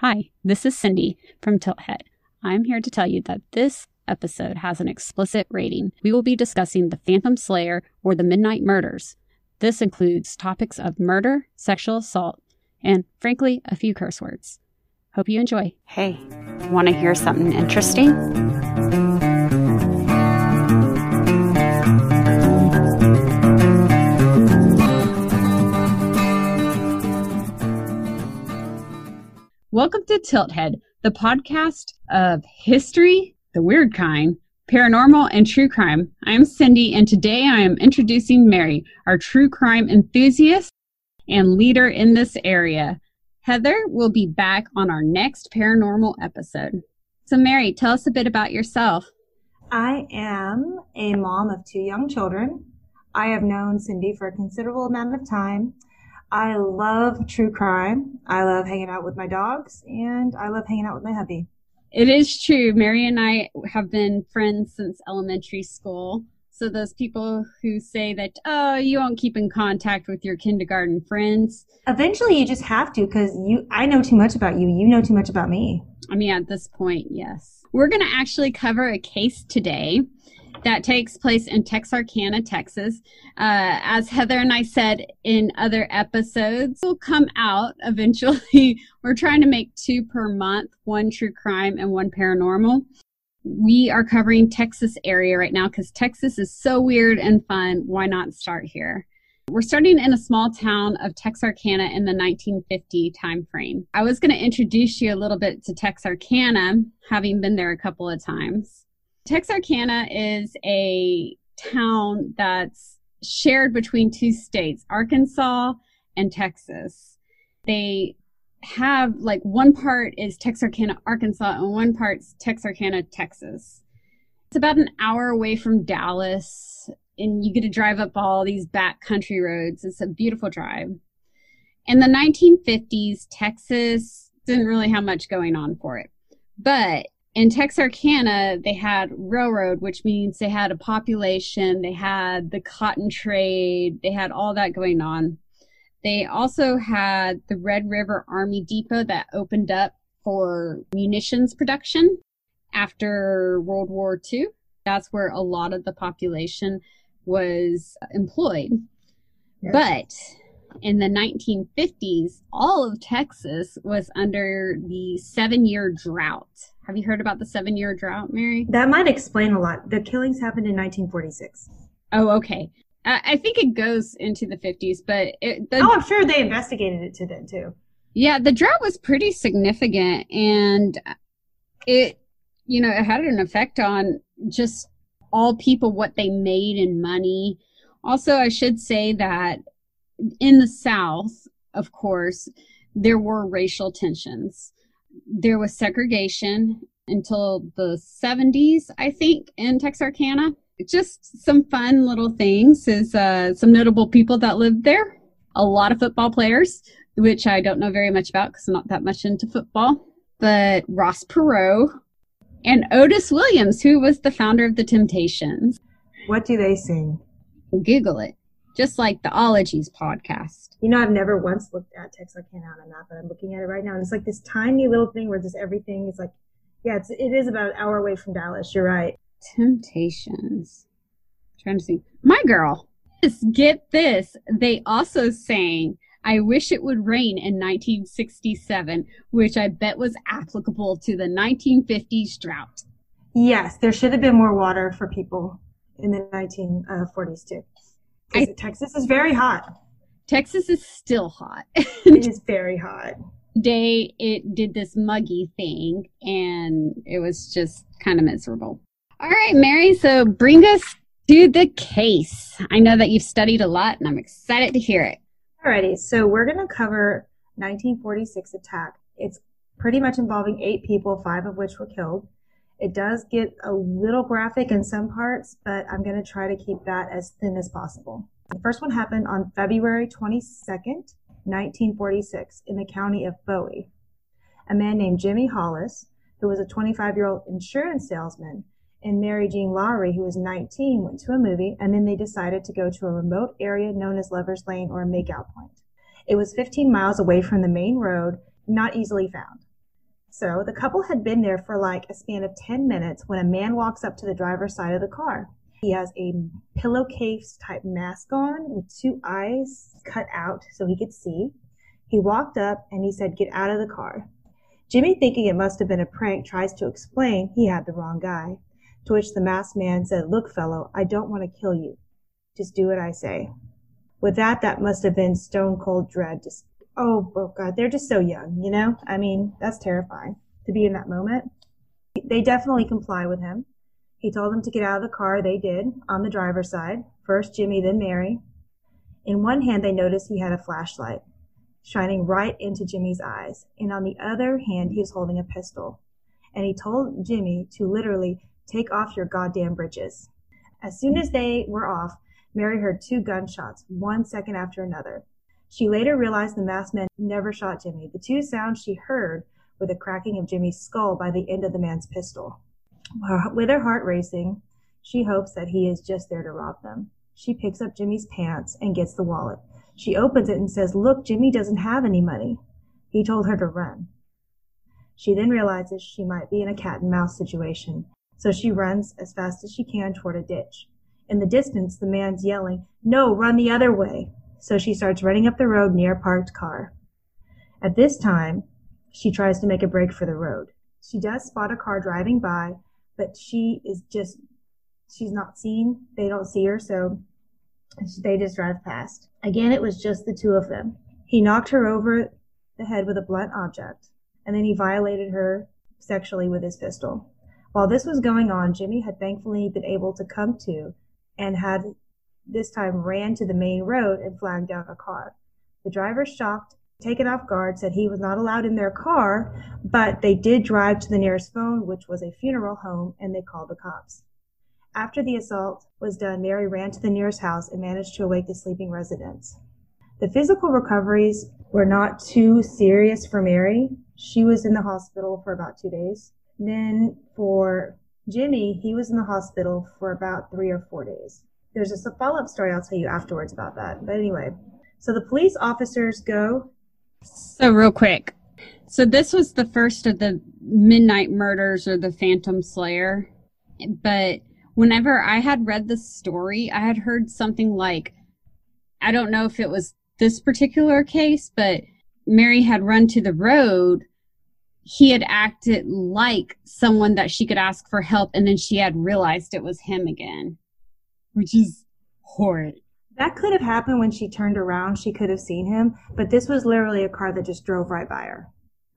Hi, this is Cindy from Tilthead. I'm here to tell you that this episode has an explicit rating. We will be discussing the Phantom Slayer or the Midnight Murders. This includes topics of murder, sexual assault, and frankly, a few curse words. Hope you enjoy. Hey, want to hear something interesting? Welcome to Tilthead, the podcast of history, the weird kind, paranormal, and true crime. I am Cindy, and today I am introducing Mary, our true crime enthusiast and leader in this area. Heather will be back on our next paranormal episode. So, Mary, tell us a bit about yourself. I am a mom of two young children. I have known Cindy for a considerable amount of time. I love true crime. I love hanging out with my dogs and I love hanging out with my hubby. It is true. Mary and I have been friends since elementary school. So those people who say that, oh, you won't keep in contact with your kindergarten friends. Eventually you just have to because you, I know too much about you. You know too much about me. I mean, at this point, yes. We're going to actually cover a case today that takes place in Texarkana, Texas. Uh, as Heather and I said in other episodes, will come out eventually. We're trying to make two per month, one true crime and one paranormal. We are covering Texas area right now because Texas is so weird and fun. Why not start here? We're starting in a small town of Texarkana in the 1950 time frame. I was going to introduce you a little bit to Texarkana, having been there a couple of times. Texarkana is a town that's shared between two states, Arkansas and Texas. They have like one part is Texarkana, Arkansas, and one part's Texarkana, Texas. It's about an hour away from Dallas, and you get to drive up all these back country roads. It's a beautiful drive. In the 1950s, Texas didn't really have much going on for it. But in Texarkana, they had railroad, which means they had a population, they had the cotton trade, they had all that going on. They also had the Red River Army Depot that opened up for munitions production after World War II. That's where a lot of the population was employed. Yes. But in the 1950s, all of Texas was under the seven year drought. Have you heard about the seven year drought, Mary? That might explain a lot. The killings happened in 1946. Oh, okay. I think it goes into the 50s, but it, the, oh, I'm sure they investigated it to then too. Yeah, the drought was pretty significant, and it, you know, it had an effect on just all people what they made in money. Also, I should say that in the South, of course, there were racial tensions. There was segregation until the 70s, I think, in Texarkana. Just some fun little things is uh, some notable people that lived there. A lot of football players, which I don't know very much about because I'm not that much into football. But Ross Perot and Otis Williams, who was the founder of the Temptations. What do they sing? Google it just like the Ologies podcast. You know, I've never once looked at Texarkana on a map, but I'm looking at it right now, and it's like this tiny little thing where just everything is like, yeah, it's it is about an hour away from Dallas. You're right. Temptations. I'm trying to see. My girl. Just get this. They also sang I Wish It Would Rain in 1967, which I bet was applicable to the 1950s drought. Yes, there should have been more water for people in the 1940s too. I, Texas is very hot. Texas is still hot. it is very hot. Day it did this muggy thing and it was just kind of miserable. All right, Mary, so bring us to the case. I know that you've studied a lot and I'm excited to hear it. Alrighty, so we're going to cover 1946 attack. It's pretty much involving eight people, five of which were killed. It does get a little graphic in some parts, but I'm going to try to keep that as thin as possible. The first one happened on February 22nd, 1946, in the county of Bowie. A man named Jimmy Hollis, who was a 25 year old insurance salesman, and Mary Jean Lowry, who was 19, went to a movie, and then they decided to go to a remote area known as Lover's Lane or a makeout point. It was 15 miles away from the main road, not easily found. So the couple had been there for like a span of 10 minutes when a man walks up to the driver's side of the car. He has a pillowcase type mask on with two eyes cut out so he could see. He walked up and he said, Get out of the car. Jimmy, thinking it must have been a prank, tries to explain he had the wrong guy. To which the masked man said, Look, fellow, I don't want to kill you. Just do what I say. With that, that must have been stone cold dread. Just, oh, oh God, they're just so young, you know? I mean, that's terrifying to be in that moment. They definitely comply with him. He told them to get out of the car. They did, on the driver's side. First Jimmy, then Mary. In one hand, they noticed he had a flashlight shining right into Jimmy's eyes, and on the other hand, he was holding a pistol. And he told Jimmy to literally take off your goddamn britches. As soon as they were off, Mary heard two gunshots, one second after another. She later realized the masked man never shot Jimmy. The two sounds she heard were the cracking of Jimmy's skull by the end of the man's pistol. With her heart racing, she hopes that he is just there to rob them. She picks up Jimmy's pants and gets the wallet. She opens it and says, Look, Jimmy doesn't have any money. He told her to run. She then realizes she might be in a cat and mouse situation, so she runs as fast as she can toward a ditch. In the distance, the man's yelling, No, run the other way. So she starts running up the road near a parked car. At this time, she tries to make a break for the road. She does spot a car driving by, but she is just, she's not seen. They don't see her, so they just drive past. Again, it was just the two of them. He knocked her over the head with a blunt object, and then he violated her sexually with his pistol. While this was going on, Jimmy had thankfully been able to come to and had this time ran to the main road and flagged down a car. The driver, shocked, taken off guard, said he was not allowed in their car, but they did drive to the nearest phone, which was a funeral home, and they called the cops. After the assault was done, Mary ran to the nearest house and managed to awake the sleeping residents. The physical recoveries were not too serious for Mary. She was in the hospital for about two days. Then for Jimmy, he was in the hospital for about three or four days. There's a follow up story I'll tell you afterwards about that. But anyway, so the police officers go. So, real quick. So, this was the first of the midnight murders or the Phantom Slayer. But whenever I had read the story, I had heard something like, I don't know if it was this particular case, but Mary had run to the road. He had acted like someone that she could ask for help, and then she had realized it was him again, which is horrid. That could have happened when she turned around. She could have seen him, but this was literally a car that just drove right by her.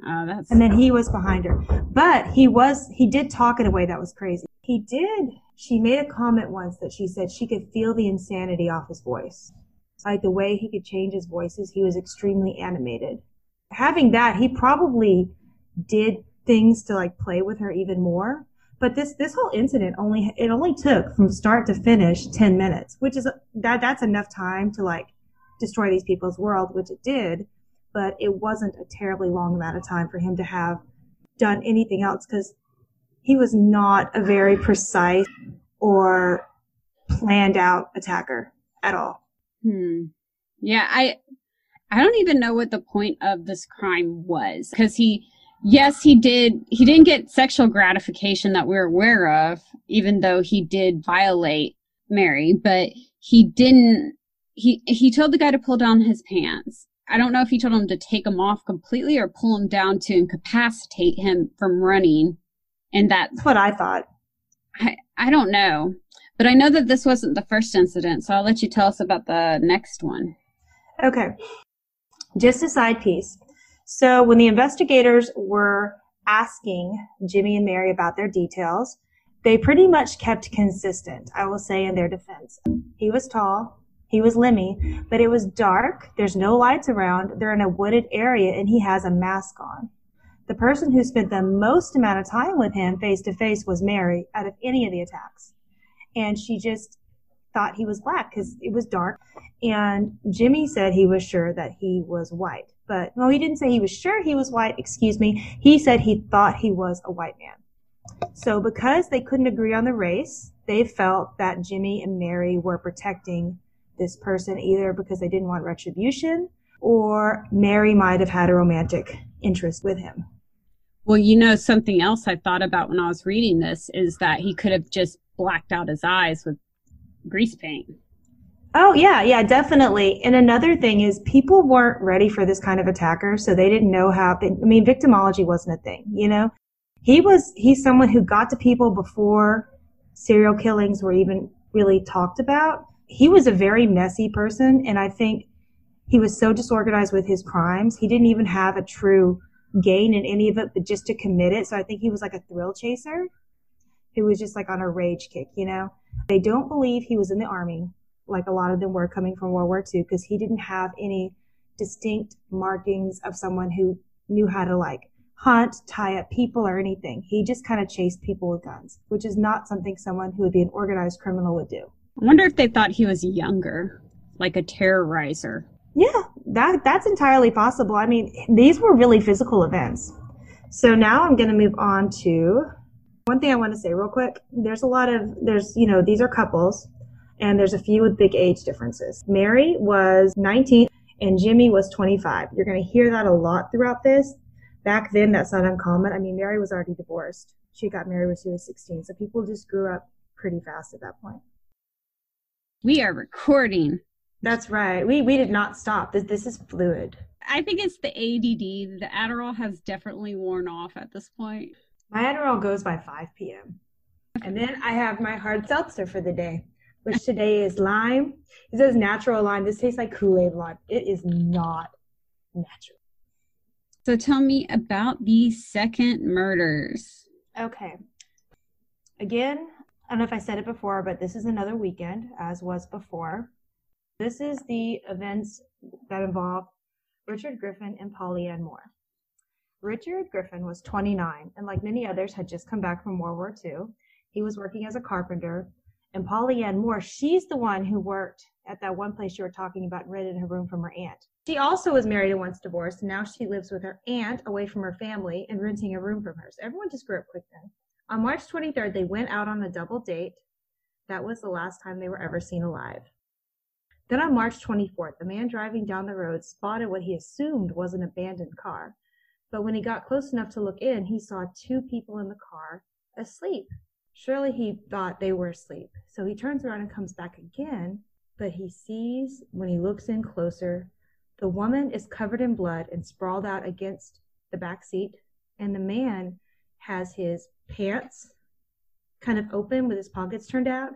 Oh, that's. And then he was behind her. But he was, he did talk in a way that was crazy. He did. She made a comment once that she said she could feel the insanity off his voice. Like the way he could change his voices, he was extremely animated. Having that, he probably did things to like play with her even more. But this this whole incident only it only took from start to finish 10 minutes, which is that that's enough time to like destroy these people's world, which it did, but it wasn't a terribly long amount of time for him to have done anything else because he was not a very precise or planned out attacker at all. Hmm. Yeah, I I don't even know what the point of this crime was because he yes, he did he didn't get sexual gratification that we're aware of even though he did violate Mary, but he didn't he he told the guy to pull down his pants. I don't know if he told him to take them off completely or pull him down to incapacitate him from running and that's what I thought. I, I don't know. But I know that this wasn't the first incident, so I'll let you tell us about the next one. Okay. Just a side piece. So when the investigators were asking Jimmy and Mary about their details, they pretty much kept consistent, I will say, in their defense. He was tall, he was limmy, but it was dark, there's no lights around, they're in a wooded area, and he has a mask on. The person who spent the most amount of time with him face to face was Mary out of any of the attacks. And she just thought he was black because it was dark. And Jimmy said he was sure that he was white. But no, he didn't say he was sure he was white. Excuse me. He said he thought he was a white man. So because they couldn't agree on the race, they felt that Jimmy and Mary were protecting this person either because they didn't want retribution or Mary might have had a romantic interest with him. Well, you know, something else I thought about when I was reading this is that he could have just blacked out his eyes with grease paint. Oh, yeah, yeah, definitely. And another thing is people weren't ready for this kind of attacker, so they didn't know how, I mean, victimology wasn't a thing, you know? He was, he's someone who got to people before serial killings were even really talked about. He was a very messy person, and I think he was so disorganized with his crimes, he didn't even have a true gain in any of it, but just to commit it. So I think he was like a thrill chaser who was just like on a rage kick, you know? They don't believe he was in the army, like a lot of them were coming from World War II, because he didn't have any distinct markings of someone who knew how to like hunt, tie up people or anything. He just kind of chased people with guns, which is not something someone who would be an organized criminal would do. I wonder if they thought he was younger, like a terrorizer. Yeah, that that's entirely possible. I mean, these were really physical events. So now I'm going to move on to one thing I want to say real quick. There's a lot of there's, you know, these are couples and there's a few with big age differences. Mary was 19 and Jimmy was 25. You're going to hear that a lot throughout this. Back then, that's not uncommon. I mean, Mary was already divorced. She got married when she was 16. So people just grew up pretty fast at that point. We are recording. That's right. We we did not stop. This this is fluid. I think it's the ADD. The Adderall has definitely worn off at this point. My Adderall goes by 5 p.m. And then I have my hard seltzer for the day, which today is lime. It says natural lime. This tastes like Kool-Aid lime. It is not natural. So tell me about the second murders. Okay. Again, I don't know if I said it before, but this is another weekend, as was before. This is the events that involve Richard Griffin and Polly Ann Moore. Richard Griffin was 29 and, like many others, had just come back from World War II. He was working as a carpenter. And Polly Ann Moore, she's the one who worked at that one place you were talking about and rented her room from her aunt. She also was married and once divorced, and now she lives with her aunt away from her family and renting a room from her. So everyone just grew up quick then. On March 23rd, they went out on a double date. That was the last time they were ever seen alive. Then on March 24th, the man driving down the road spotted what he assumed was an abandoned car. But when he got close enough to look in, he saw two people in the car asleep. Surely he thought they were asleep. So he turns around and comes back again, but he sees, when he looks in closer, the woman is covered in blood and sprawled out against the back seat, and the man has his pants kind of open with his pockets turned out,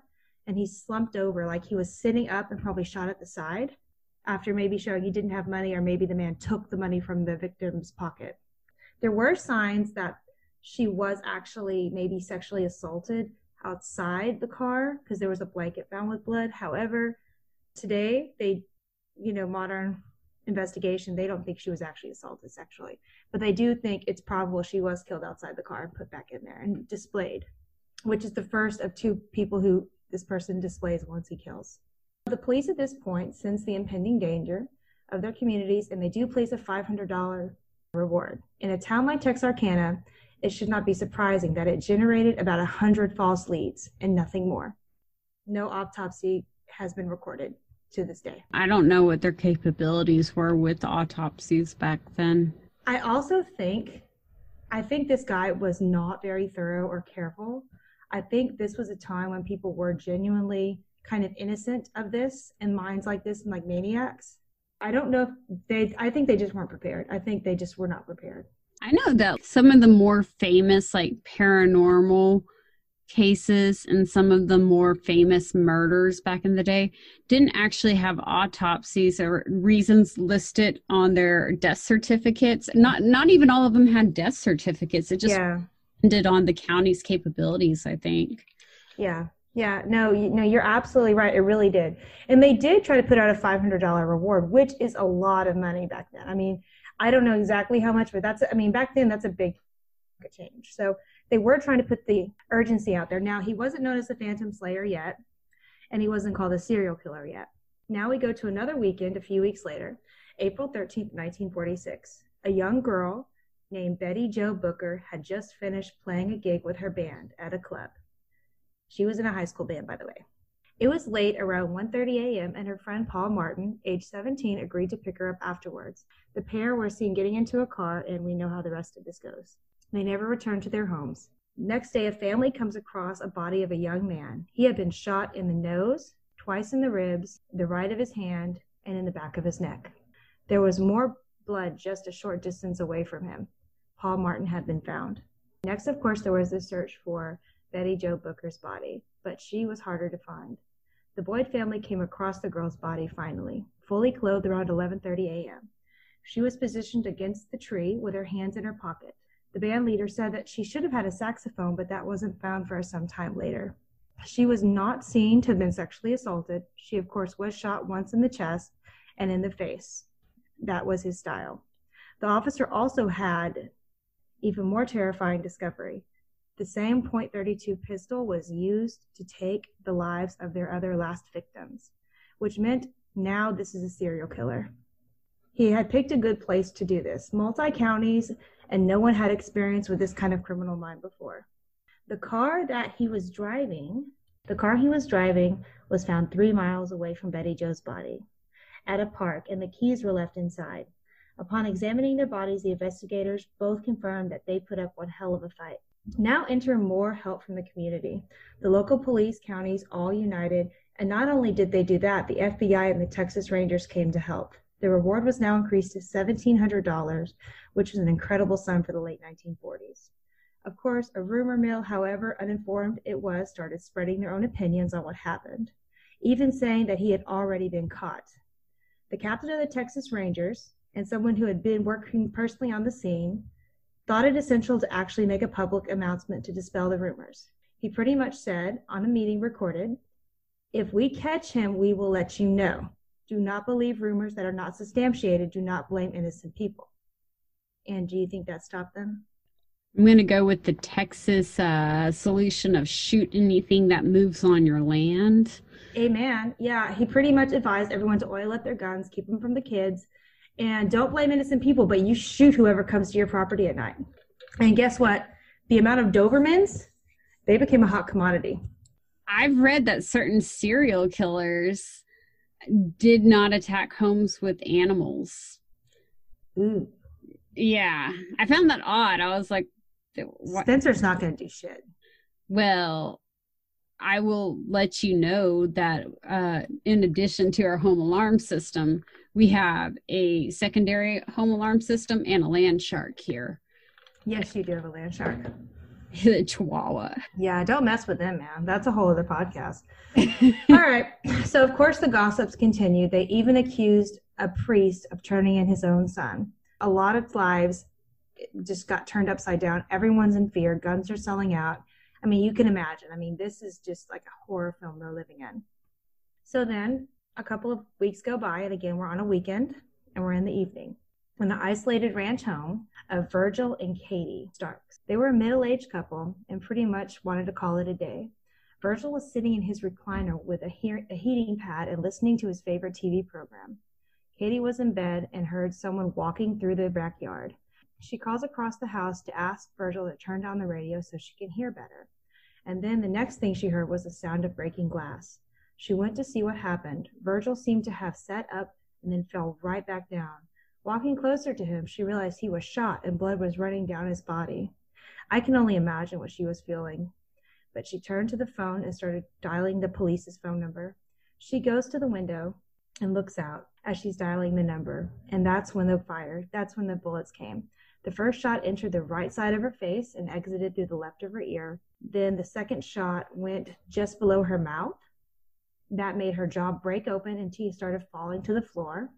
and he's slumped over like he was sitting up and probably shot at the side after maybe showing he didn't have money or maybe the man took the money from the victim's pocket. There were signs that she was actually maybe sexually assaulted outside the car because there was a blanket found with blood. However, today they, you know, modern investigation, they don't think she was actually assaulted sexually, but they do think it's probable she was killed outside the car and put back in there and displayed, which is the first of two people who this person displays once he kills. The police at this point sense the impending danger of their communities and they do place a $500 reward. In a town like Texarkana, it should not be surprising that it generated about 100 false leads and nothing more. No autopsy has been recorded to this day. I don't know what their capabilities were with autopsies back then. I also think I think this guy was not very thorough or careful I think this was a time when people were genuinely kind of innocent of this and minds like this and like maniacs. I don't know if they, I think they just weren't prepared. I think they just were not prepared. I know that some of the more famous, like paranormal cases and some of the more famous murders back in the day didn't actually have autopsies or reasons listed on their death certificates. Not not even all of them had death certificates. It just yeah depended on the county's capabilities, I think. Yeah. Yeah, no, you, no, you're absolutely right. It really did. And they did try to put out a $500 reward, which is a lot of money back then. I mean, I don't know exactly how much, but that's, I mean, back then that's a big change. So they were trying to put the urgency out there. Now, he wasn't known as the Phantom Slayer yet, and he wasn't called a serial killer yet. Now we go to another weekend a few weeks later, April 13th, 1946. A young girl named Betty Jo Booker had just finished playing a gig with her band at a club. She was in a high school band, by the way. It was late, around 1:30 a.m., and her friend Paul Martin, age 17, agreed to pick her up afterwards. The pair were seen getting into a car, and we know how the rest of this goes. They never returned to their homes. Next day, a family comes across a body of a young man. He had been shot in the nose, twice in the ribs, the right of his hand, and in the back of his neck. There was more blood just a short distance away from him. Paul Martin had been found. Next, of course, there was the search for Betty Jo Booker's body, but she was harder to find. The Boyd family came across the girl's body finally, fully clothed around 11:30 a.m. She was positioned against the tree with her hands in her pocket. The band leader said that she should have had a saxophone, but that wasn't found for some time later. She was not seen to have been sexually assaulted. She, of course, was shot once in the chest and in the face. That was his style. The officer also had even more terrifying discovery. The same .32 pistol was used to take the lives of their other last victims, which meant now this is a serial killer. He had picked a good place to do this. Multi counties and no one had experience with this kind of criminal mind before. The car that he was driving, the car he was driving was found three miles away from Betty Jo's body at a park, and the keys were left inside. Upon examining their bodies, the investigators both confirmed that they put up one hell of a fight. Now enter more help from the community. The local police, counties, all united, and not only did they do that, the FBI and the Texas Rangers came to help. The reward was now increased to $1,700, which was an incredible sum for the late 1940s. Of course, a rumor mill, however uninformed it was, started spreading their own opinions on what happened, even saying that he had already been caught. The captain of the Texas Rangers and someone who had been working personally on the scene thought it essential to actually make a public announcement to dispel the rumors. He pretty much said on a meeting recorded, if we catch him, we will let you know. Do not believe rumors that are not substantiated. Do not blame innocent people. And do you think that stopped them? I'm going to go with the Texas uh, solution of shoot anything that moves on your land. Amen. Yeah, he pretty much advised everyone to oil up their guns, keep them from the kids, and don't blame innocent people, but you shoot whoever comes to your property at night. And guess what? The amount of Dobermans, they became a hot commodity. I've read that certain serial killers did not attack homes with animals. Ooh. Yeah, I found that odd. I was like, what? Spencer's not going to do shit. Well, I will let you know that uh, in addition to our home alarm system, we have a secondary home alarm system and a land shark here. Yes, you do have a land shark. the Chihuahua. Yeah, don't mess with them, man. That's a whole other podcast. All right. So, of course, the gossips continued. They even accused a priest of turning in his own son. A lot of lives just got turned upside down. Everyone's in fear. Guns are selling out. I mean, you can imagine. I mean, this is just like a horror film they're living in. So then a couple of weeks go by, and again, we're on a weekend and we're in the evening. When the isolated ranch home of Virgil and Katie Starks. They were a middle aged couple and pretty much wanted to call it a day. Virgil was sitting in his recliner with a, he- a heating pad and listening to his favorite TV program. Katie was in bed and heard someone walking through the backyard. She calls across the house to ask Virgil to turn down the radio so she can hear better. And then the next thing she heard was the sound of breaking glass. She went to see what happened. Virgil seemed to have sat up and then fell right back down. Walking closer to him, she realized he was shot and blood was running down his body. I can only imagine what she was feeling. But she turned to the phone and started dialing the police's phone number. She goes to the window and looks out as she's dialing the number. And that's when the fire, that's when the bullets came. The first shot entered the right side of her face and exited through the left of her ear. Then the second shot went just below her mouth that made her jaw break open and teeth started falling to the floor.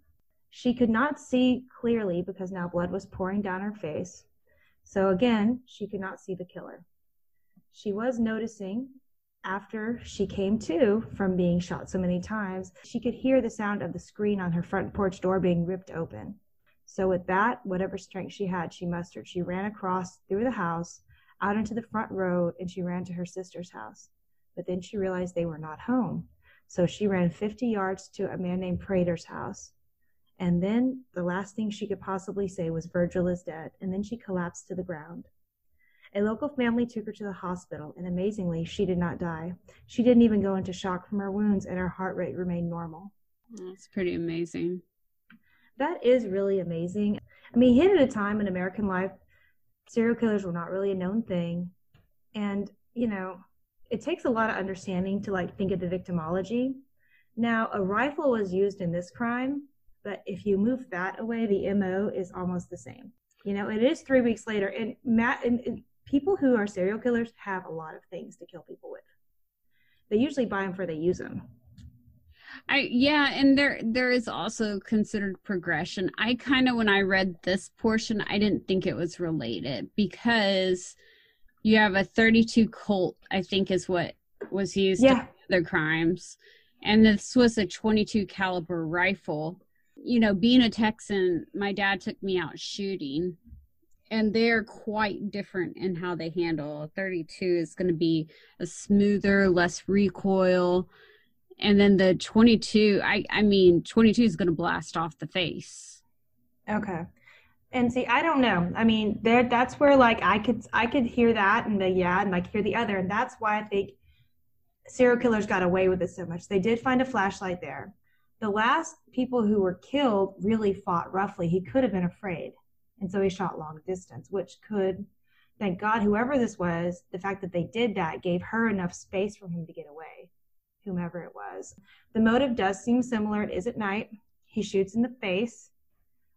She could not see clearly because now blood was pouring down her face. So again, she could not see the killer. She was noticing after she came to from being shot so many times, she could hear the sound of the screen on her front porch door being ripped open. So with that, whatever strength she had, she mustered. She ran across through the house, out into the front road, and she ran to her sister's house. But then she realized they were not home. So she ran 50 yards to a man named Prater's house. And then the last thing she could possibly say was, Virgil is dead. And then she collapsed to the ground. A local family took her to the hospital, and amazingly, she did not die. She didn't even go into shock from her wounds, and her heart rate remained normal. That's pretty amazing. That is really amazing. I mean, hit at a time in American life Serial killers were not really a known thing. And, you know, it takes a lot of understanding to like think of the victimology. Now, a rifle was used in this crime, but if you move that away, the MO is almost the same. You know, it is three weeks later, and Matt and, and people who are serial killers have a lot of things to kill people with. They usually buy them for they use them. I yeah, and there there is also considered progression. I kind of when I read this portion, I didn't think it was related because you have a 32 Colt, I think is what was used Yeah. in other crimes, and this was a 22 caliber rifle. You know, being a Texan, my dad took me out shooting, and they're quite different in how they handle. A 32 is going to be a smoother, less recoil and then the 22 i i mean 22 is going to blast off the face Okay. And see, I don't know. I mean, there that's where like I could I could hear that and the yeah and like hear the other, and that's why I think serial killers got away with it so much. They did find a flashlight there. The last people who were killed really fought roughly. He could have been afraid, and so he shot long distance, which could, thank God, whoever this was, the fact that they did that gave her enough space for him to get away, whomever it was. The motive does seem similar. It is at night. He shoots in the face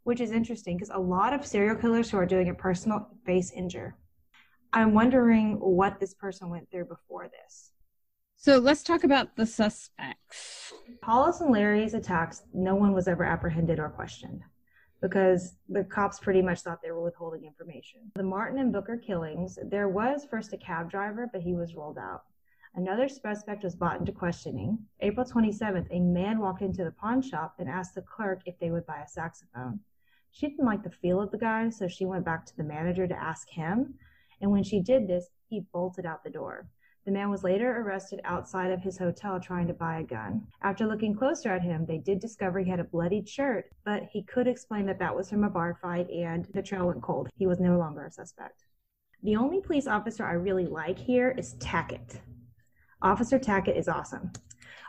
which is interesting because a lot of serial killers who are doing a personal face injure. I'm wondering what this person went through before this. so let's talk about the suspects Hollis and Larey's attacks, no one was ever apprehended or questioned because the cops pretty much thought they were withholding information. The Martin and Booker killings, there was first a cab driver, but he was rolled out. Another suspect was brought into questioning. April 27th, a man walked into the pawn shop and asked the clerk if they would buy a saxophone. She didn't like the feel of the guy, so she went back to the manager to ask him. And when she did this, he bolted out the door. The man was later arrested outside of his hotel trying to buy a gun. After looking closer at him, they did discover he had a bloodied shirt, but he could explain that that was from a bar fight and the trail went cold. He was no longer a suspect. The only police officer I really like here is Tackett. Officer Tackett is awesome.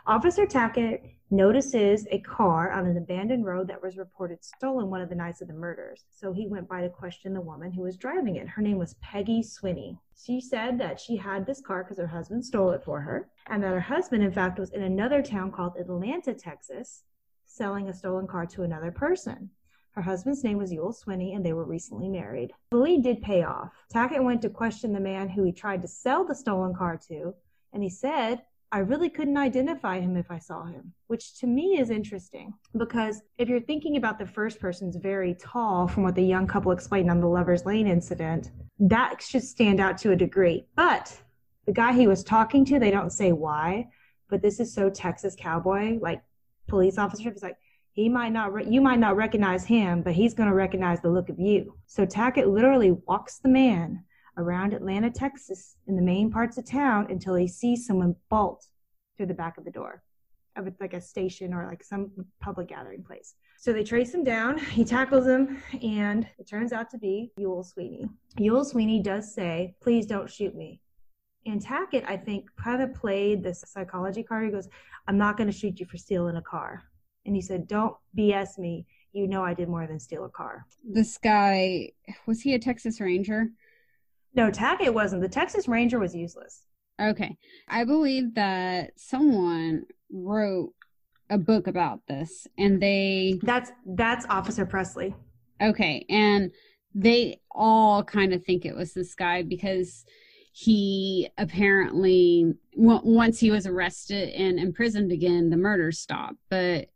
Officer Tackett notices a car on an abandoned road that was reported stolen one of the nights of the murders. So he went by to question the woman who was driving it. Her name was Peggy Swinney. She said that she had this car because her husband stole it for her, and that her husband, in fact, was in another town called Atlanta, Texas, selling a stolen car to another person. Her husband's name was Youell Swinney, and they were recently married. The lead did pay off. Tackett went to question the man who he tried to sell the stolen car to, and he said, I really couldn't identify him if I saw him, which to me is interesting because if you're thinking about the first person's very tall, from what the young couple explained on the Lover's Lane incident, that should stand out to a degree. But the guy he was talking to, they don't say why, but this is so Texas cowboy, like police officer. It's like, he might not, re- you might not recognize him, but he's going to recognize the look of you. So Tackett literally walks the man around Atlanta, Texas, in the main parts of town until he sees someone bolt through the back of the door of like a station or like some public gathering place. So they trace him down, he tackles him, and it turns out to be Youell Sweeney. Youell Sweeney does say, Please don't shoot me. And Tackett, I think, kind of played this psychology card. He goes, I'm not going to shoot you for stealing a car. And he said, Don't BS me. You know I did more than steal a car. this guy was he a texas ranger No, Tackett wasn't. The Texas Ranger was useless. okay i believe that someone wrote a book about this and they That's that's Officer Presley. Okay, and they all kind of think it was this guy because he apparently w- once he was arrested and imprisoned again, the murder stopped. But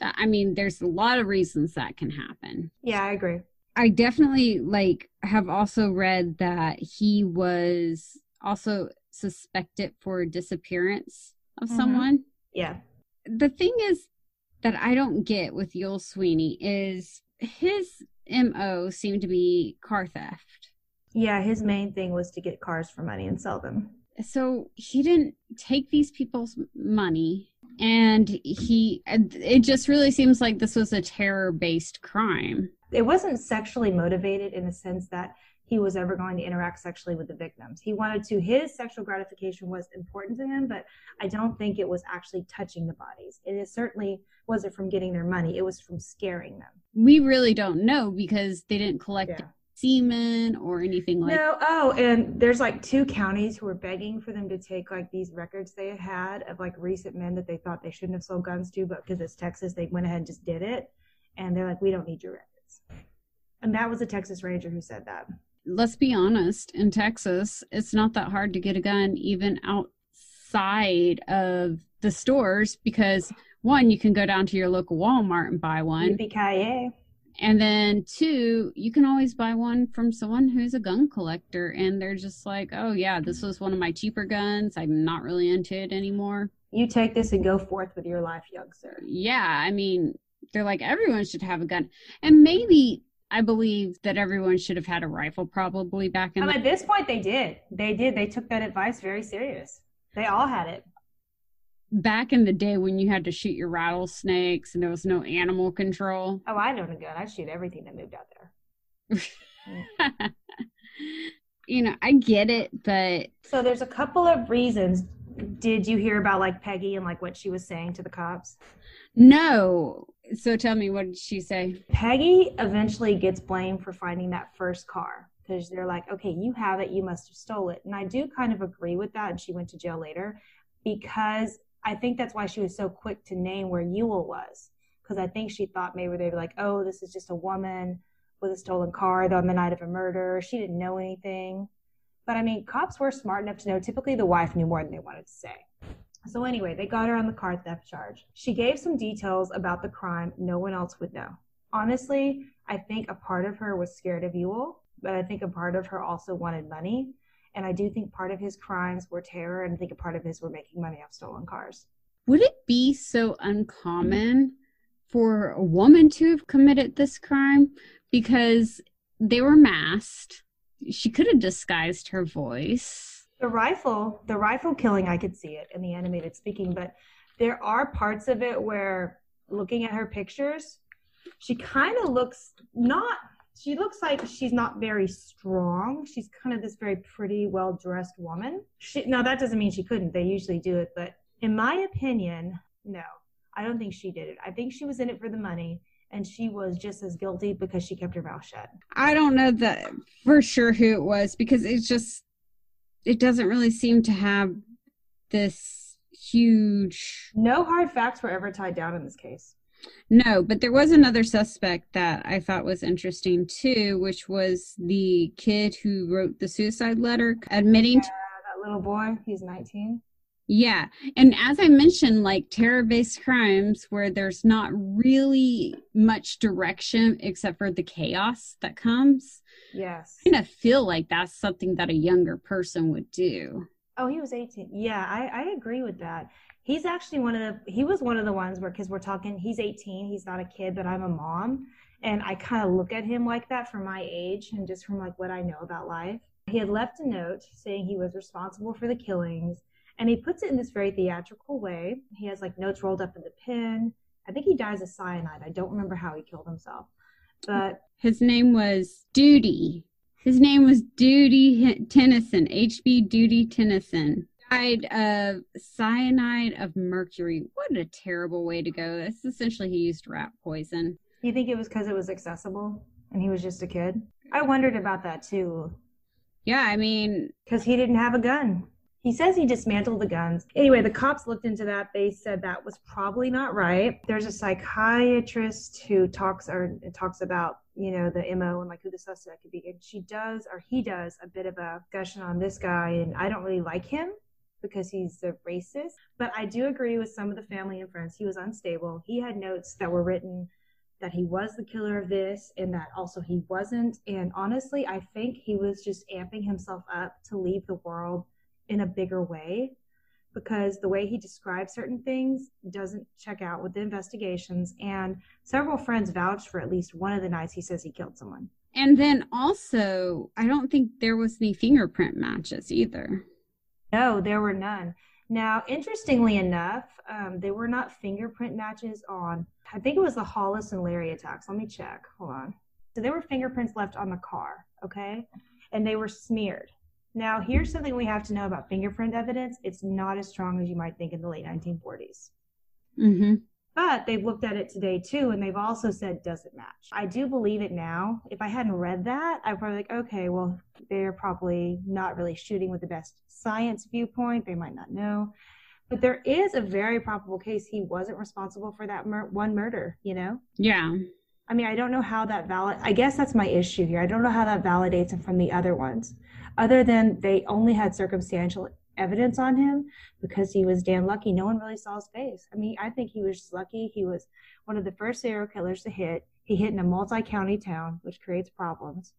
that, I mean, there's a lot of reasons that can happen. Yeah, I agree. I definitely like have also read that he was also suspected for disappearance of Mhm. someone Yeah. the thing is that I don't get with Yul Sweeney is his MO seemed to be car theft. Yeah, his main thing was to get cars for money and sell them. So he didn't take these people's money and he it just really seems like this was a terror based crime. It wasn't sexually motivated in the sense that he was ever going to interact sexually with the victims. He wanted to, his sexual gratification was important to him, but I don't think it was actually touching the bodies. It is certainly wasn't from getting their money, it was from scaring them. We really don't know because they didn't collect Yeah. Semen or anything like No, oh, and there's like two counties who were begging for them to take like these records they had had of like recent men that they thought they shouldn't have sold guns to, but because it's Texas, they went ahead and just did it. And they're like, we don't need your records. And that was a Texas Ranger who said that. let's be honest, in Texas, it's not that hard to get a gun even outside of the stores because one, you can go down to your local Walmart and buy one. Yippee-ki-yay. And then two, you can always buy one from someone who's a gun collector and they're just like, oh yeah, this was one of my cheaper guns. I'm not really into it anymore. You take this and go forth with your life, young sir. Yeah, I mean, they're like, everyone should have a gun. And maybe I believe that everyone should have had a rifle probably back in Um, the at this point, they did. They did. They took that advice very serious. They all had it. Back in the day when you had to shoot your rattlesnakes and there was no animal control. Oh, I know a gun. I'd shoot everything that moved out there. you know, I get it, but So there's a couple of reasons. Did you hear about like Peggy and like what she was saying to the cops? no. So tell me, what did she say? Peggy eventually gets blamed for finding that first car because they're like, okay, you have it, you must have stole it. And I do kind of agree with that. And she went to jail later because I think that's why she was so quick to name where Youell was. Because I think she thought maybe they'd be like, oh, this is just a woman with a stolen car on the night of a murder. She didn't know anything. But I mean, cops were smart enough to know typically the wife knew more than they wanted to say. So anyway, they got her on the car theft charge. She gave some details about the crime no one else would know. Honestly, I think a part of her was scared of Youell, but I think a part of her also wanted money. And I do think part of his crimes were terror, and I think a part of his were making money off stolen cars. Would it be so uncommon for a woman to have committed this crime because they were masked? She could have disguised her voice. The rifle, the rifle killing, I could see it in the animated speaking, but there are parts of it where looking at her pictures, she kind of looks not, she looks like she's not very strong. She's kind of this very pretty, well dressed woman. She, now, that doesn't mean she couldn't. They usually do it, but in my opinion, no, I don't think she did it. I think she was in it for the money. And she was just as guilty because she kept her mouth shut. I don't know that for sure who it was because it's just it doesn't really seem to have this huge No hard facts were ever tied down in this case. No but there was another suspect that i thought was interesting too which was the kid who wrote the suicide letter admitting to, That little boy, he's 19. yeah and as i mentioned like terror-based crimes where there's not really much direction except for the chaos that comes Yes. i kind of feel like that's something that a younger person would do Oh, he was 18. Yeah, I, I agree with that. He's actually one of the, he was one of the ones where, because we're talking, he's 18, he's not a kid, but I'm a mom. And I kind of look at him like that for my age and just from like what I know about life. He had left a note saying he was responsible for the killings. And he puts it in this very theatrical way. He has like notes rolled up in the pen. I think he dies of cyanide. I don't remember how he killed himself. But His name was Duty. His name was Duty H- Tennyson, HB Duty Tennyson. Of cyanide of mercury. What a terrible way to go. That's essentially he used rat poison. you think it was because it was accessible and he was just a kid? I wondered about that too. Yeah, I mean, because he didn't have a gun. He says he dismantled the guns. Anyway, the cops looked into that. They said that was probably not right. There's a psychiatrist who talks or talks about you know the mo and like who the suspect could be. And she does or he does a bit of a discussion on this guy, and I don't really like him because he's a racist. But I do agree with some of the family and friends. He was unstable. He had notes that were written that he was the killer of this and that also he wasn't. And honestly, I think he was just amping himself up to leave the world in a bigger way because the way he describes certain things doesn't check out with the investigations. And several friends vouched for at least one of the nights he says he killed someone. and then also, I don't think there was any fingerprint matches either. No, there were none. Now, interestingly enough, um, were not fingerprint matches on, I think it was the Hollis and Larey attacks. Let me check. Hold on. So there were fingerprints left on the car, okay? And they were smeared. Now, here's something we have to know about fingerprint evidence it's not as strong as you might think in the late 1940s. Mm-hmm. But they've looked at it today too, and they've also said doesn't match. I do believe it now. If I hadn't read that, I'd probably like, okay, well, they're probably not really shooting with the best science viewpoint. They might not know. But there is a very probable case he wasn't responsible for that mur- one murder, you know? Yeah. I mean, I don't know how that valid. I guess that's my issue here. I don't know how that validates him from the other ones, other than they only had circumstantial evidence on him because he was damn lucky. No one really saw his face. I mean, I think he was just lucky. He was one of the first serial killers to hit. He hit in a multi-county town, which creates problems.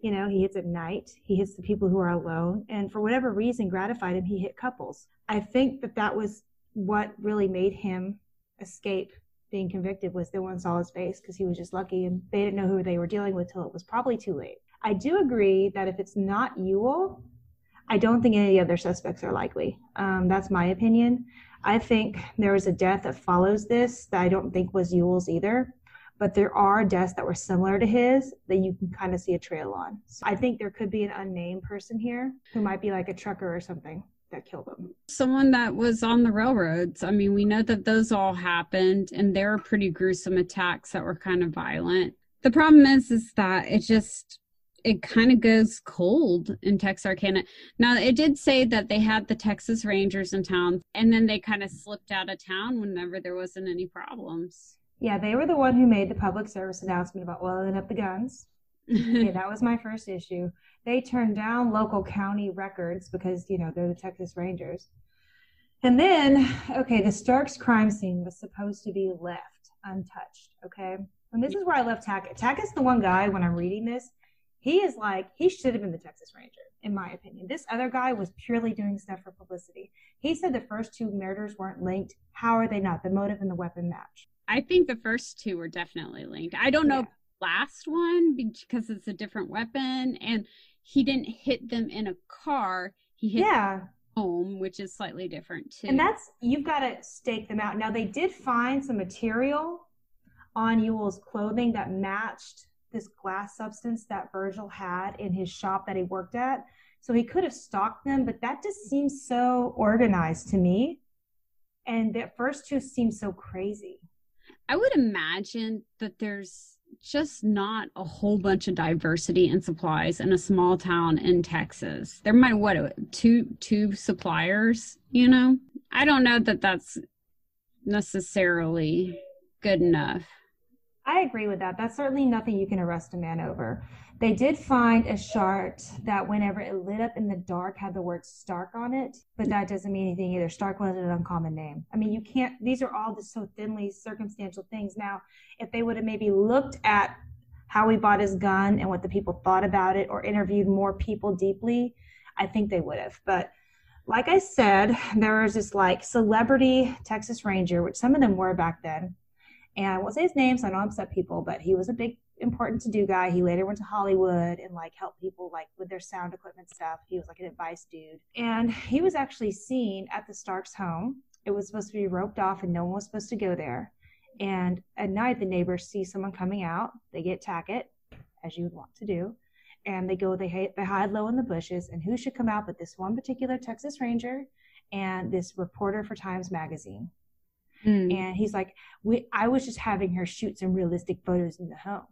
You know, he hits at night. He hits the people who are alone, and for whatever reason, gratified him. He hit couples. I think that that was what really made him escape being convicted was no one saw his face because he was just lucky and they didn't know who they were dealing with till it was probably too late. I do agree that if it's not Youell, I don't think any other suspects are likely. Um, that's my opinion. I think there was a death that follows this that I don't think was Youell's either, but there are deaths that were similar to his that you can kind of see a trail on. So I think there could be an unnamed person here who might be like a trucker or something that killed him. Someone that was on the railroads. I mean, we know that those all happened and there were pretty gruesome attacks that were kind of violent. The problem is is that it just it kind of goes cold in Texarkana. Now, it did say that they had the Texas Rangers in town, and then they kind of slipped out of town whenever there wasn't any problems. Yeah, they were the one who made the public service announcement about oiling up the guns. okay, that was my first issue. They turned down local county records because, you know, they're the Texas Rangers. And then, okay, the Starks crime scene was supposed to be left untouched, okay? And this is where I left Tackett. Tackett's the one guy, when I'm reading this, he is like, he should have been the Texas Ranger, in my opinion. This other guy was purely doing stuff for publicity. He said the first two murders weren't linked. How are they not? The motive and the weapon match. I think the first two were definitely linked. I don't know yeah. last one because it's a different weapon and he didn't hit them in a car. He hit yeah. home, which is slightly different too. And that's you've got to stake them out. Now they did find some material on Youell's clothing that matched this glass substance that Virgil had in his shop that he worked at. So he could have stocked them, but that just seems so organized to me. And the first two seem so crazy. I would imagine that there's just not a whole bunch of diversity in supplies in a small town in Texas. There might what two two suppliers, you know. I don't know that that's necessarily good enough. I agree with that. That's certainly nothing you can arrest a man over. They did find a chart that whenever it lit up in the dark had the word Stark on it, but that doesn't mean anything either. Stark wasn't an uncommon name. I mean, you can't, these are all just so thinly circumstantial things. Now, if they would have maybe looked at how he bought his gun and what the people thought about it or interviewed more people deeply, I think they would have. But like I said, there was this like celebrity Texas Ranger, which some of them were back then and I won't say his name, so I don't upset people, but he was a big important to do guy. He later went to Hollywood and like helped people like with their sound equipment stuff. He was like an advice dude. And he was actually seen at the Starks home. It was supposed to be roped off and no one was supposed to go there. And at night the neighbors see someone coming out. They get Tackett, as you would want to do. And they go, they, they hide low in the bushes. And who should come out but this one particular Texas Ranger and this reporter for Times Magazine. Mm. And he's like, we, I was just having her shoot some realistic photos in the home.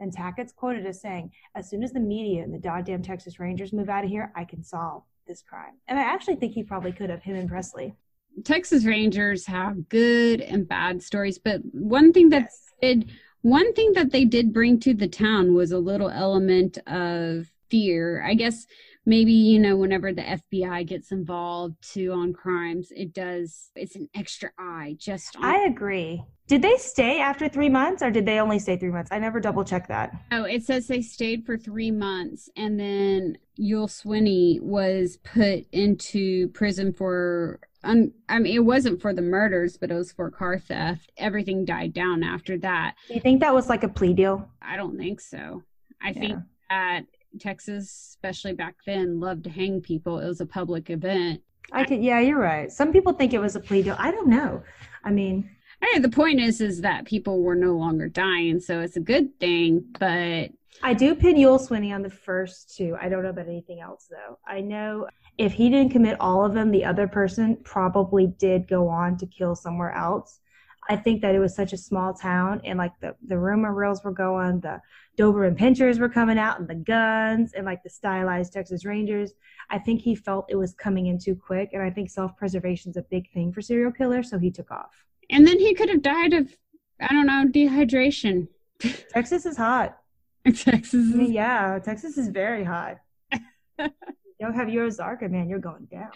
And Tackett's quoted as saying, as soon as the media and the goddamn Texas Rangers move out of here, I can solve this crime. And I actually think he probably could have, him and Presley. Texas Rangers have good and bad stories, but one thing that yes. did one thing that they did bring to the town was a little element of fear. I guess maybe you know whenever the fbi gets involved too on crimes it does it's an extra eye just on i agree did they stay after three months or did they only stay three months i never double checked that oh it says they stayed for three months and then Youell Swinney was put into prison for I mean, it wasn't for the murders, but it was for car theft. Everything died down after that. Do you think that was like a plea deal? I don't think so. I yeah. think that Texas, especially back then, loved to hang people. It was a public event. I could, yeah, you're right. Some people think it was a plea deal. I don't know. I mean, hey, the point is, is that people were no longer dying, so it's a good thing. But I do pin Youell Swinney on the first two. I don't know about anything else though. I know if he didn't commit all of them, the other person probably did go on to kill somewhere else. I think that it was such a small town and like the, the rumor reels were going, the Doberman pinschers were coming out and the guns and like the stylized Texas Rangers. I think he felt it was coming in too quick. And I think self preservation is a big thing for serial killers. So he took off. And then he could have died of, I don't know, dehydration. Texas is hot. Texas is... Yeah, Texas is very hot. don't have your Ozarka, man, you're going down.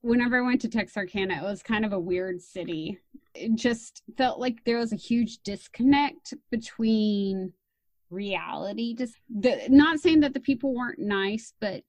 Whenever I went to Texarkana, it was kind of a weird city. It just felt like there was a huge disconnect between reality. Just the, not saying that the people weren't nice, but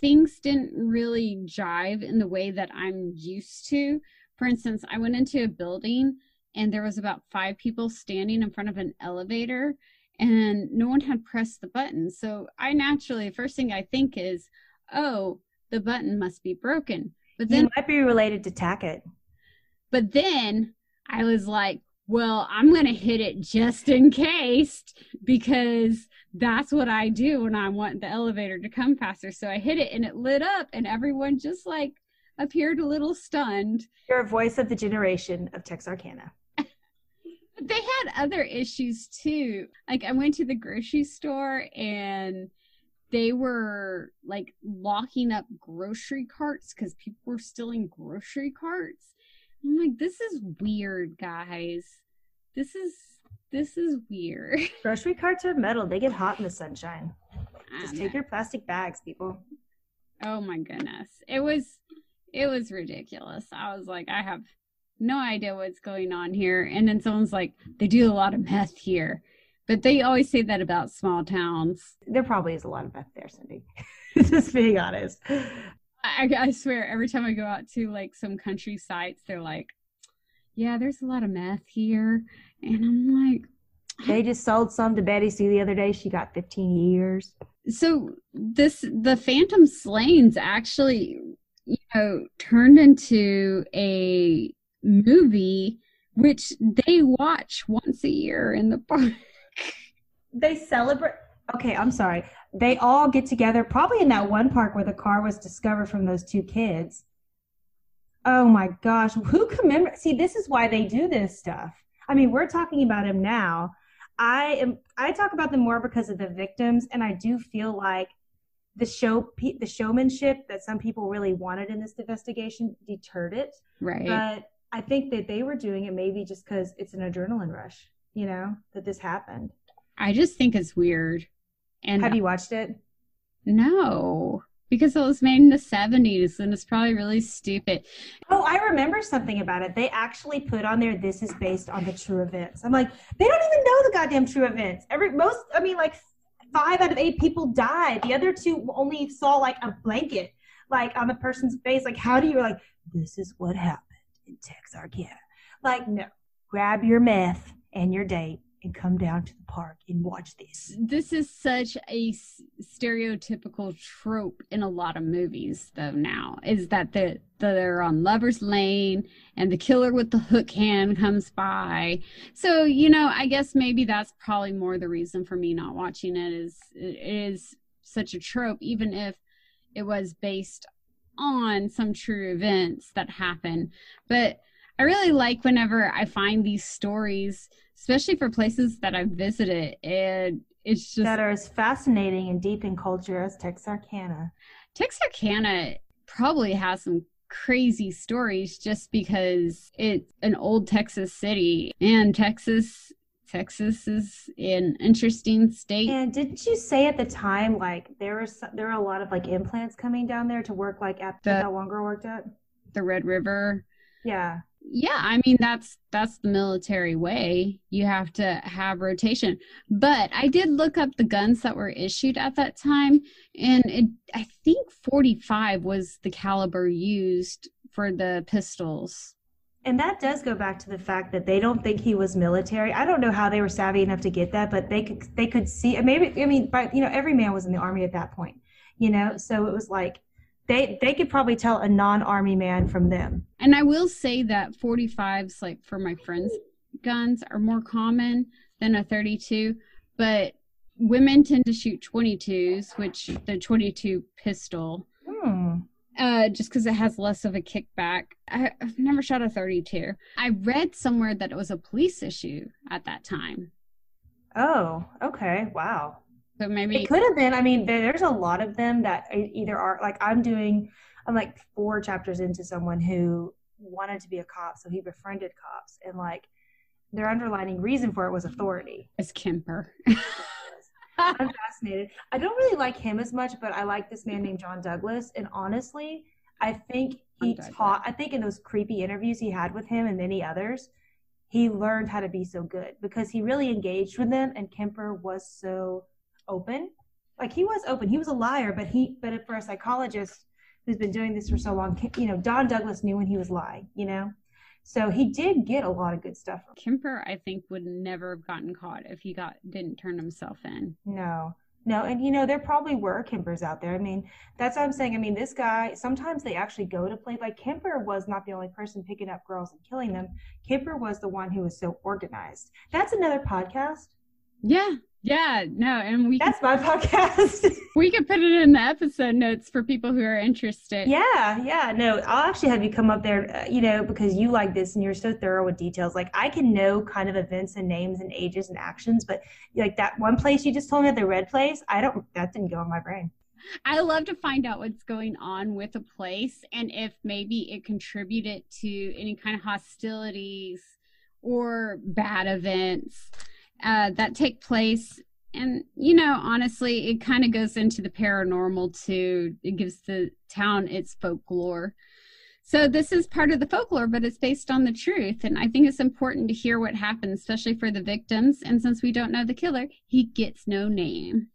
things didn't really jive in the way that I'm used to. For instance, I went into a building and there was about five people standing in front of an elevator and no one had pressed the button. So I naturally, first thing I think is, oh, the button must be broken. But then it might be related to Tackett. But then I was like, well, I'm going to hit it just in case because that's what I do when I want the elevator to come faster. So I hit it and it lit up and everyone just like appeared a little stunned. You're a voice of the generation of Texarkana. but they had other issues too. Like I went to the grocery store and they were like locking up grocery carts because people were stealing grocery carts. I'm like, this is weird, guys. This is this is weird. Grocery carts are metal. They get hot in the sunshine. Ah, Just take your plastic bags, people. Oh my goodness. It was it was ridiculous. I was like, I have no idea what's going on here. And then someone's like, they do a lot of meth here. But they always say that about small towns. There probably is a lot of meth there, Cindy. Just being honest. I, I swear, every time I go out to like some country sites, they're like, yeah, there's a lot of meth here. And I'm like, they just sold some to Betty Sue the other day. She got 15 years. So this the Phantom Slayings actually, you know, turned into a movie which they watch once a year in the park. They celebrate. Okay, I'm sorry. They all get together, probably in that one park where the car was discovered from those two kids. Oh my gosh, who commemorates? See, this is why they do this stuff. I mean, we're talking about him now. I am. I talk about them more because of the victims, and I do feel like the show, the showmanship that some people really wanted in this investigation deterred it. Right. But I think that they were doing it maybe just because it's an adrenaline rush. You know that this happened. I just think it's weird. And have you watched it? No, because it was made in the 70s and it's probably really stupid. Oh, I remember something about it. They actually put on there this is based on the true events. I'm like, they don't even know the goddamn true events. Every most I mean like 5 out of 8 people died. The other two only saw like a blanket like on the person's face. Like how do you like this is what happened in Texarkana? Like no. Grab your meth and your date and come down to the park and watch this. This is such a stereotypical trope in a lot of movies, though. Now is that the, they're on lovers lane and the killer with the hook hand comes by. So you know, I guess maybe that's probably more the reason for me not watching it. Is it is such a trope, even if it was based on some true events that happen, but. I really like whenever I find these stories especially for places that I've visited. And it's just that are as fascinating and deep in culture as Texarkana. Texarkana probably has some crazy stories just because it's an old Texas city and Texas Texas is an interesting state. And didn't you say at the time like there was there are a lot of like implants coming down there to work like at the, that longer worked at the Red River? Yeah yeah i mean that's that's the military way. You have to have rotation. But i did look up the guns that were issued at that time and it, i think 45 was the caliber used for the pistols. And that does go back to the fact that they don't think he was military. I don't know how they were savvy enough to get that but they could they could see maybe i mean but you know every man was in the army at that point you know? So it was like they they could probably tell a non-army man from them. And I will say that 45s like for my friends guns are more common than a 32, but women tend to shoot 22s, which the 22 pistol. Hmm. uh, just because it has less of a kickback. I, I've never shot a 32. I read somewhere that it was a police issue at that time. Oh, okay. Wow. So maybe It could have been. I mean, there, there's a lot of them that either are like I'm doing. I'm like four chapters into someone who wanted to be a cop, so he befriended cops, and like their underlining reason for it was authority. it's Kemper. I'm fascinated. I don't really like him as much, but I like this man named John Douglas. And honestly, I think he taught, I think in those creepy interviews he had with him and many others, he learned how to be so good because he really engaged with them. And Kemper was so open. Like he was open. He was a liar, but he, but for a psychologist who's been doing this for so long, you know, Don Douglas knew when he was lying, you know? So he did get a lot of good stuff Kemper, I think, would never have gotten caught if he got didn't turn himself in. No, no, and you know there probably were Kempers out there. I mean, that's what I'm saying. I mean, this guy sometimes they actually go to play. Like Kemper was not the only person picking up girls and killing them. Kemper was the one who was so organized. That's another podcast. Yeah, yeah, no, and we That's my podcast. we could put it in the episode notes for people who are interested. yeah, yeah. No, I'll actually have you come up there. Uh, you know, because you like this and you're so thorough with details. Like I can know kind of events and names and ages and actions, but like that one place you just told me, the red place, I don't. That didn't go in my brain. I love to find out what's going on with a place and if maybe it contributed to any kind of hostilities or bad events uh, that take place. And, you know, honestly, it kind of goes into the paranormal too. It gives the town its folklore. So this is part of the folklore, but it's based on the truth. And I think it's important to hear what happened, especially for the victims. And since we don't know the killer, he gets no name.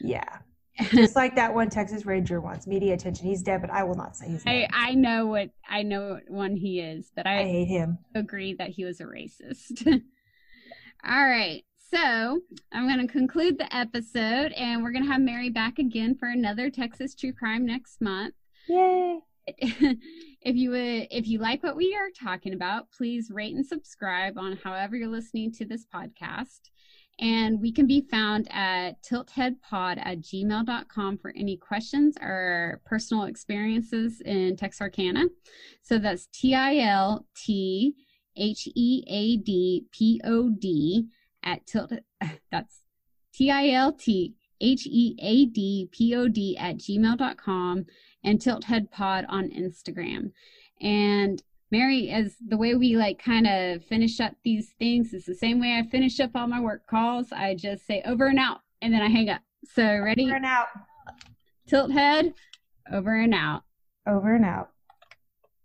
Yeah. Just like that one Texas Ranger wants media attention. He's dead, but I will not say his I, name. I know what I know what one he is, but I I hate him. agree that he was a racist. All right. So I'm going to conclude the episode and we're going to have Mary back again for another Texas true crime next month. Yay. if you would, if you like what we are talking about, please rate and subscribe on however you're listening to this podcast. And we can be found at tiltheadpod at gmail.com for any questions or personal experiences in Texarkana. So that's T I L T H E A D P O D at tilt. That's T I L T H E A D P O D at gmail.com and Tilt Head Pod on Instagram. And Mary, as the way we like kind of finish up these things is the same way I finish up all my work calls. I just say over and out and then I hang up. So ready? Over and out. Tilt Head, over and out. Over and out.